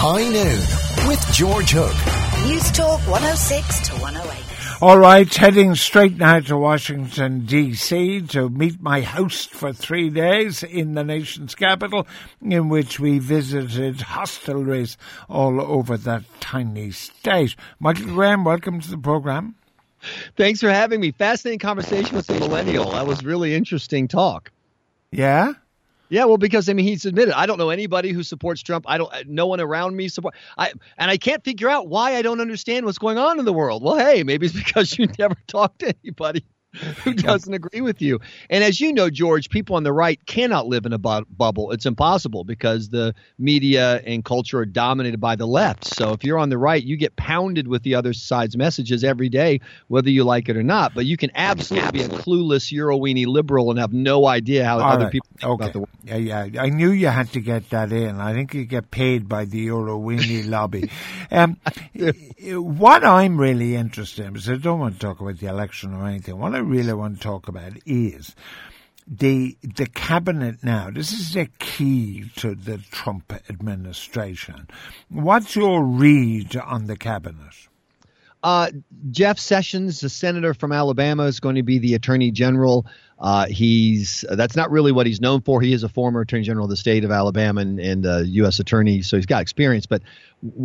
High Noon with George Hook. Newstalk 106 to 108. All right, heading straight now to Washington, D.C. to meet my host for three days in the nation's capital, in which we visited hostelries all over that tiny state. Michael Graham, welcome to the program. Thanks for having me. Fascinating conversation with the millennial. That was really interesting talk. Yeah? Yeah, well, because I mean, he's admitted I don't know anybody who supports Trump. I don't. No one around me support. I and I can't figure out why I don't understand what's going on in the world. Well, hey, maybe it's because you never talk to anybody who doesn't agree with you. And as you know, George, people on the right cannot live in a bu- bubble. It's impossible because the media and culture are dominated by the left. So if you're on the right, you get pounded with the other side's messages every day, whether you like it or not. But you can absolutely be a clueless Euroweenie liberal and have no idea how All other right. people think okay. about the world. Yeah, yeah. I knew you had to get that in. I think you get paid by the Euroweenie lobby. Um, what I'm really interested in, because I don't want to talk about the election or anything, what I really want to talk about is the the cabinet now. This is the key to the Trump administration. What's your read on the cabinet? Uh, Jeff Sessions, the senator from Alabama, is going to be the attorney general. Uh, he's that's not really what he's known for. He is a former attorney general of the state of Alabama and, and uh, U.S. attorney, so he's got experience. But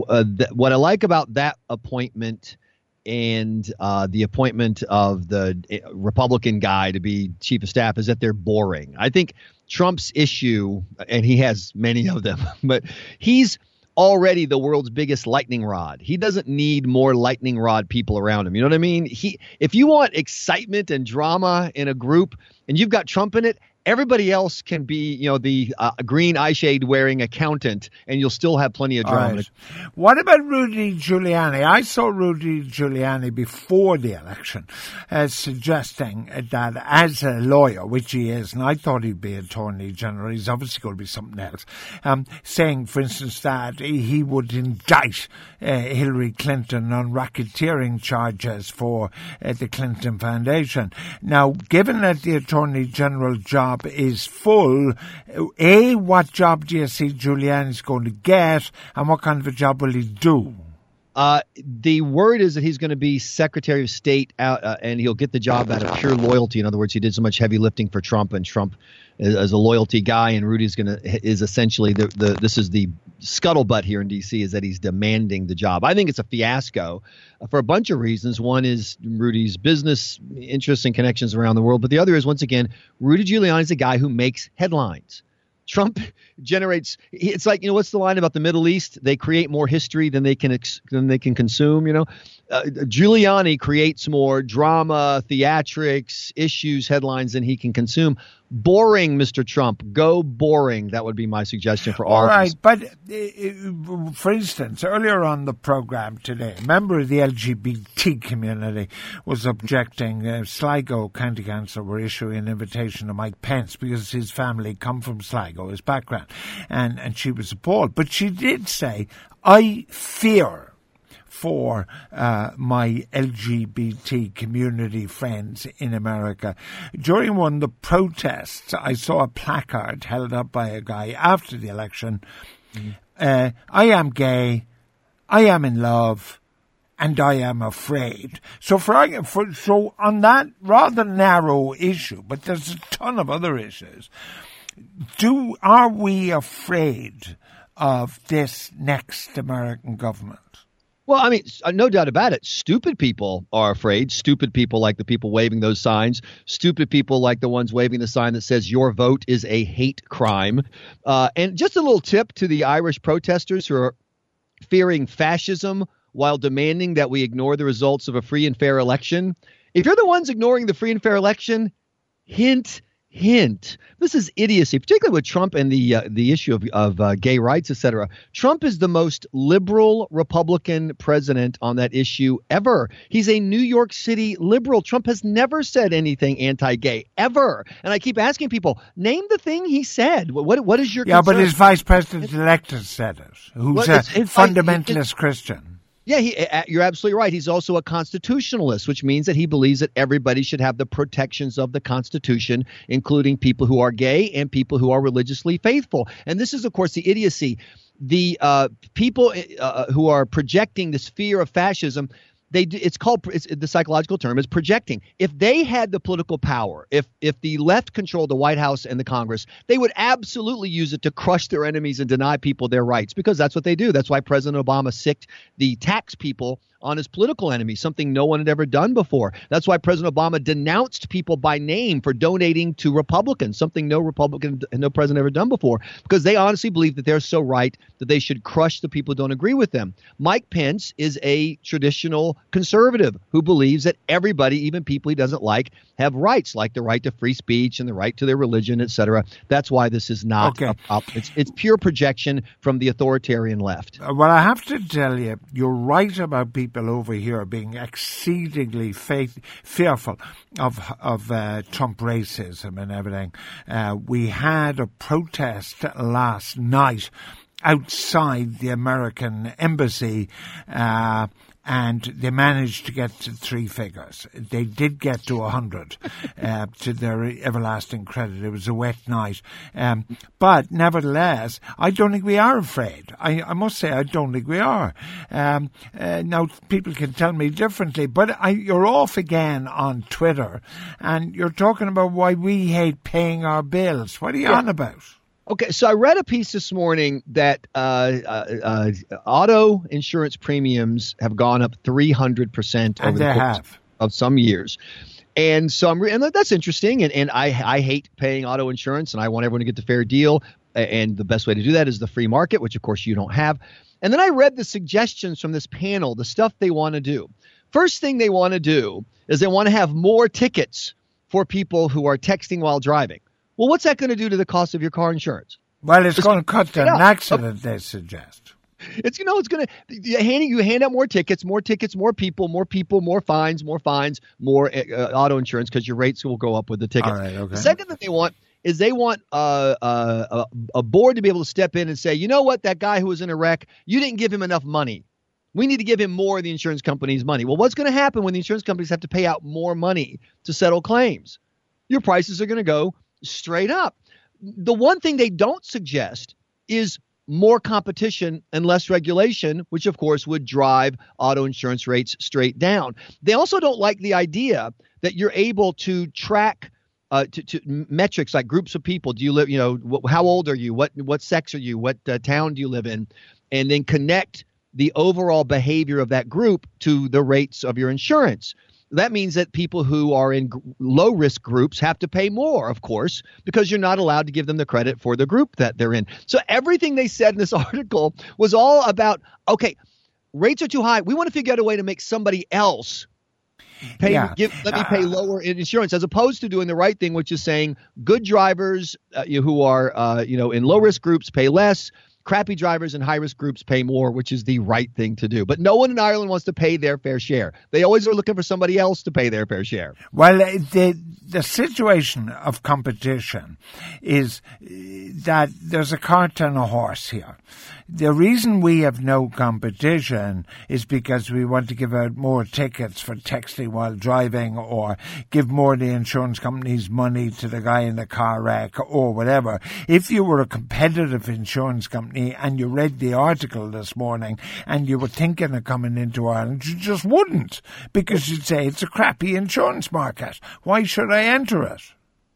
uh, th- what I like about that appointment and uh, the appointment of the uh, Republican guy to be chief of staff is that they're boring. I think Trump's issue, and he has many of them, but he's already the world's biggest lightning rod. He doesn't need more lightning rod people around him. You know what I mean? He if you want excitement and drama in a group and you've got Trump in it, everybody else can be, you know, the uh, green eyeshade wearing accountant and you'll still have plenty of drama. right. What about Rudy Giuliani? I saw Rudy Giuliani before the election as suggesting that as a lawyer, which he is, and I thought he'd be Attorney General, he's obviously going to be something else, um, saying, for instance, that he would indict uh, Hillary Clinton on racketeering charges for uh, the Clinton Foundation. Now, given that the Attorney General job is full, A, what job do you see Giuliani's going to get, and what kind of a job will he do? Uh, the word is that he's going to be Secretary of State, out, uh, and he'll get the job out of pure loyalty. In other words, he did so much heavy lifting for Trump, and Trump is, is a loyalty guy, and Rudy's going to is essentially the, the this is the scuttlebutt here in D.C. is that he's demanding the job. I think it's a fiasco uh, for a bunch of reasons. One is Rudy's business interests and connections around the world, but the other is once again Rudy Giuliani is a guy who makes headlines. Trump generates. It's like you know what's the line about the Middle East? They create more history than they can ex, than they can consume. You know, uh, Giuliani creates more drama, theatrics, issues, headlines than he can consume. Boring, Mr. Trump. Go boring. That would be my suggestion for all. All right, but uh, for instance, earlier on the program today, a member of the LGBT community was objecting. Uh, Sligo County Council were issuing an invitation to Mike Pence because his family come from Sligo, his background, and and she was appalled. But she did say, "I fear." For uh, my LGBT community friends in America. During one of the protests, I saw a placard held up by a guy after the election. Uh, I am gay. I am in love. And I am afraid. So for, for so on that rather narrow issue, but there's a ton of other issues. Do are we afraid of this next American government? Well, I mean, uh, no doubt about it. Stupid people are afraid. Stupid people like the people waving those signs. Stupid people like the ones waving the sign that says your vote is a hate crime. Uh, and just a little tip to the Irish protesters who are fearing fascism while demanding that we ignore the results of a free and fair election. If you're the ones ignoring the free and fair election, hint, hint. This is idiocy, particularly with Trump and the uh, the issue of, of uh, gay rights, etc. Trump is the most liberal Republican president on that issue ever. He's a New York City liberal. Trump has never said anything anti-gay ever. And I keep asking people, name the thing he said. What what is your Yeah, but his vice president elect has said it, who's Well, a it's- it's like- fundamentalist Christian. Yeah, he, you're absolutely right. He's also a constitutionalist, which means that he believes that everybody should have the protections of the Constitution, including people who are gay and people who are religiously faithful. And this is, of course, the idiocy. the uh, people uh, who are projecting this fear of fascism they it's called it's, the psychological term is projecting. If they had the political power, if if the left controlled the White House and the Congress, they would absolutely use it to crush their enemies and deny people their rights because that's what they do. That's why President Obama sicked the tax people on his political enemies, something no one had ever done before. That's why President Obama denounced people by name for donating to Republicans, something no Republican and no president ever done before, because they honestly believe that they're so right that they should crush the people who don't agree with them. Mike Pence is a traditional conservative who believes that everybody, even people he doesn't like, have rights, like the right to free speech and the right to their religion, etc. That's why this is not okay. it's it's pure projection from the authoritarian left. Uh, well, I have to tell you, you're right about people people over here being exceedingly faith, fearful of of uh, Trump racism and everything. Uh, we had a protest last night outside the American embassy. Uh, and they managed to get to three figures. They did get to a hundred, uh, to their everlasting credit. It was a wet night, um, but nevertheless, I don't think we are afraid. I, I must say, I don't think we are. Um, uh, now, people can tell me differently, but I, you're off again on Twitter, and you're talking about why we hate paying our bills. What are you yeah. on about? Okay, so I read a piece this morning that uh, uh, uh, auto insurance premiums have gone up 300% over the course of some years. And so I'm, re- and that's interesting. And, and I, I hate paying auto insurance and I want everyone to get the fair deal. And the best way to do that is the free market, which of course you don't have. And then I read the suggestions from this panel, the stuff they want to do. First thing they want to do is they want to have more tickets for people who are texting while driving. Well, what's that going to do to the cost of your car insurance? Well, it's, it's going to cut down an accident, they suggest. It's you know it's going to you hand you hand out more tickets, more tickets, more people, more people, more fines, more fines, more uh, auto insurance because your rates will go up with the tickets. okay. The second thing they want is they want uh, uh, a, a board to be able to step in and say, you know what, that guy who was in a wreck, you didn't give him enough money. We need to give him more of the insurance company's money. Well, what's going to happen when the insurance companies have to pay out more money to settle claims? Your prices are going to go straight up. The one thing they don't suggest is more competition and less regulation, which of course would drive auto insurance rates straight down. They also don't like the idea that you're able to track uh, to, to, metrics like groups of people. Do you live? You know, wh- how old are you? What what sex are you? What uh, town do you live in? And then connect the overall behavior of that group to the rates of your insurance that means that people who are in low risk groups have to pay more, of course, because you're not allowed to give them the credit for the group that they're in. So everything they said in this article was all about okay, rates are too high. We want to figure out a way to make somebody else pay yeah. give, let me pay uh, lower insurance as opposed to doing the right thing which is saying good drivers uh, who are uh, you know in low risk groups pay less crappy drivers and high risk groups pay more, which is the right thing to do. But no one in Ireland wants to pay their fair share. They always are looking for somebody else to pay their fair share. Well, uh, the the situation of competition is uh, that there's a cart and a horse here. The reason we have no competition is because we want to give out more tickets for texting while driving or give more the insurance companies money to the guy in the car wreck or whatever. If you were a competitive insurance company and you read the article this morning and you were thinking of coming into Ireland, you just wouldn't because you'd say it's a crappy insurance market. Why should I enter it?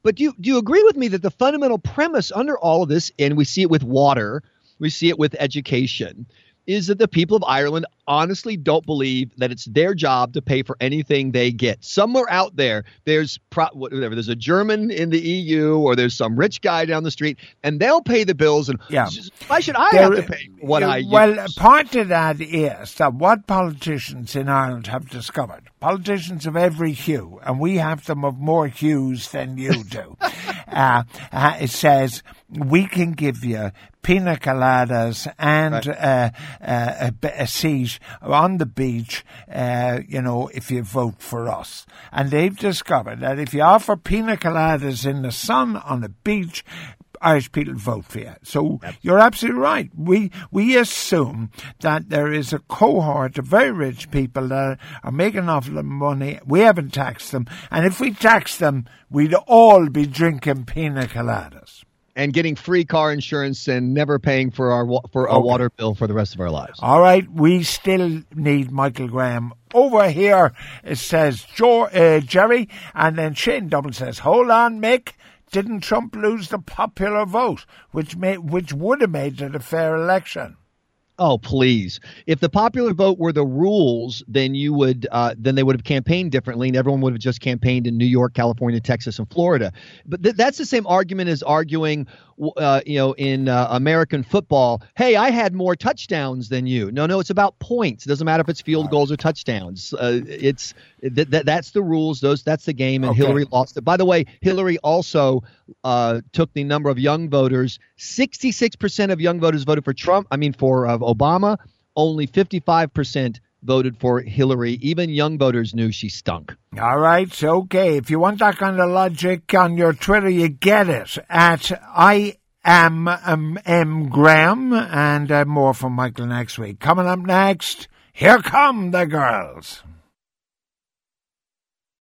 But do you, do you agree with me that the fundamental premise under all of this, and we see it with water, we see it with education, is that the people of Ireland honestly don't believe that it's their job to pay for anything they get. Somewhere out there, there's pro- whatever, there's a German in the EU or there's some rich guy down the street, and they'll pay the bills. And yeah. why should I there, have to pay what I Use? well, part of that is that what politicians in Ireland have discovered, politicians of every hue, and we have them of more hues than you do, uh, uh, it says we can give you pina coladas and right. uh, uh, a, a, seat on the beach, uh, you know, if you vote for us. And they've discovered that if you offer pina coladas in the sun on the beach, Irish people vote for you. So you're absolutely right. We we assume that there is a cohort of very rich people that are making enough money. We haven't taxed them, and if we taxed them, we'd all be drinking pina coladas. and getting free car insurance and never paying for our for our Okay. water bill for the rest of our lives. All right, we still need Michael Graham. Over here, it says jo- uh, Jerry, and then Shane Double says, "Hold on, Mick. Didn't Trump lose the popular vote, which made, which would have made it a fair election?" Oh, please! If the popular vote were the rules, then you would uh, then they would have campaigned differently, and everyone would have just campaigned in New York, California, Texas, and Florida. But th- that's the same argument as arguing, uh, you know, in uh, American football. Hey, I had more touchdowns than you. No, no, it's about points. It doesn't matter if it's field goals or touchdowns. Uh, it's th- th- that's the rules. Those that's the game, and Okay. Hillary lost it. By the way, Hillary also uh, took the number of young voters. Sixty-six percent of young voters voted for Trump. I mean, for Obama. Only fifty-five percent voted for Hillary. Even young voters knew she stunk. All right, so okay. If you want that kind of logic on your Twitter, you get it at I am um, M Graham, and uh, more from Michael next week. Coming up next, here come the girls.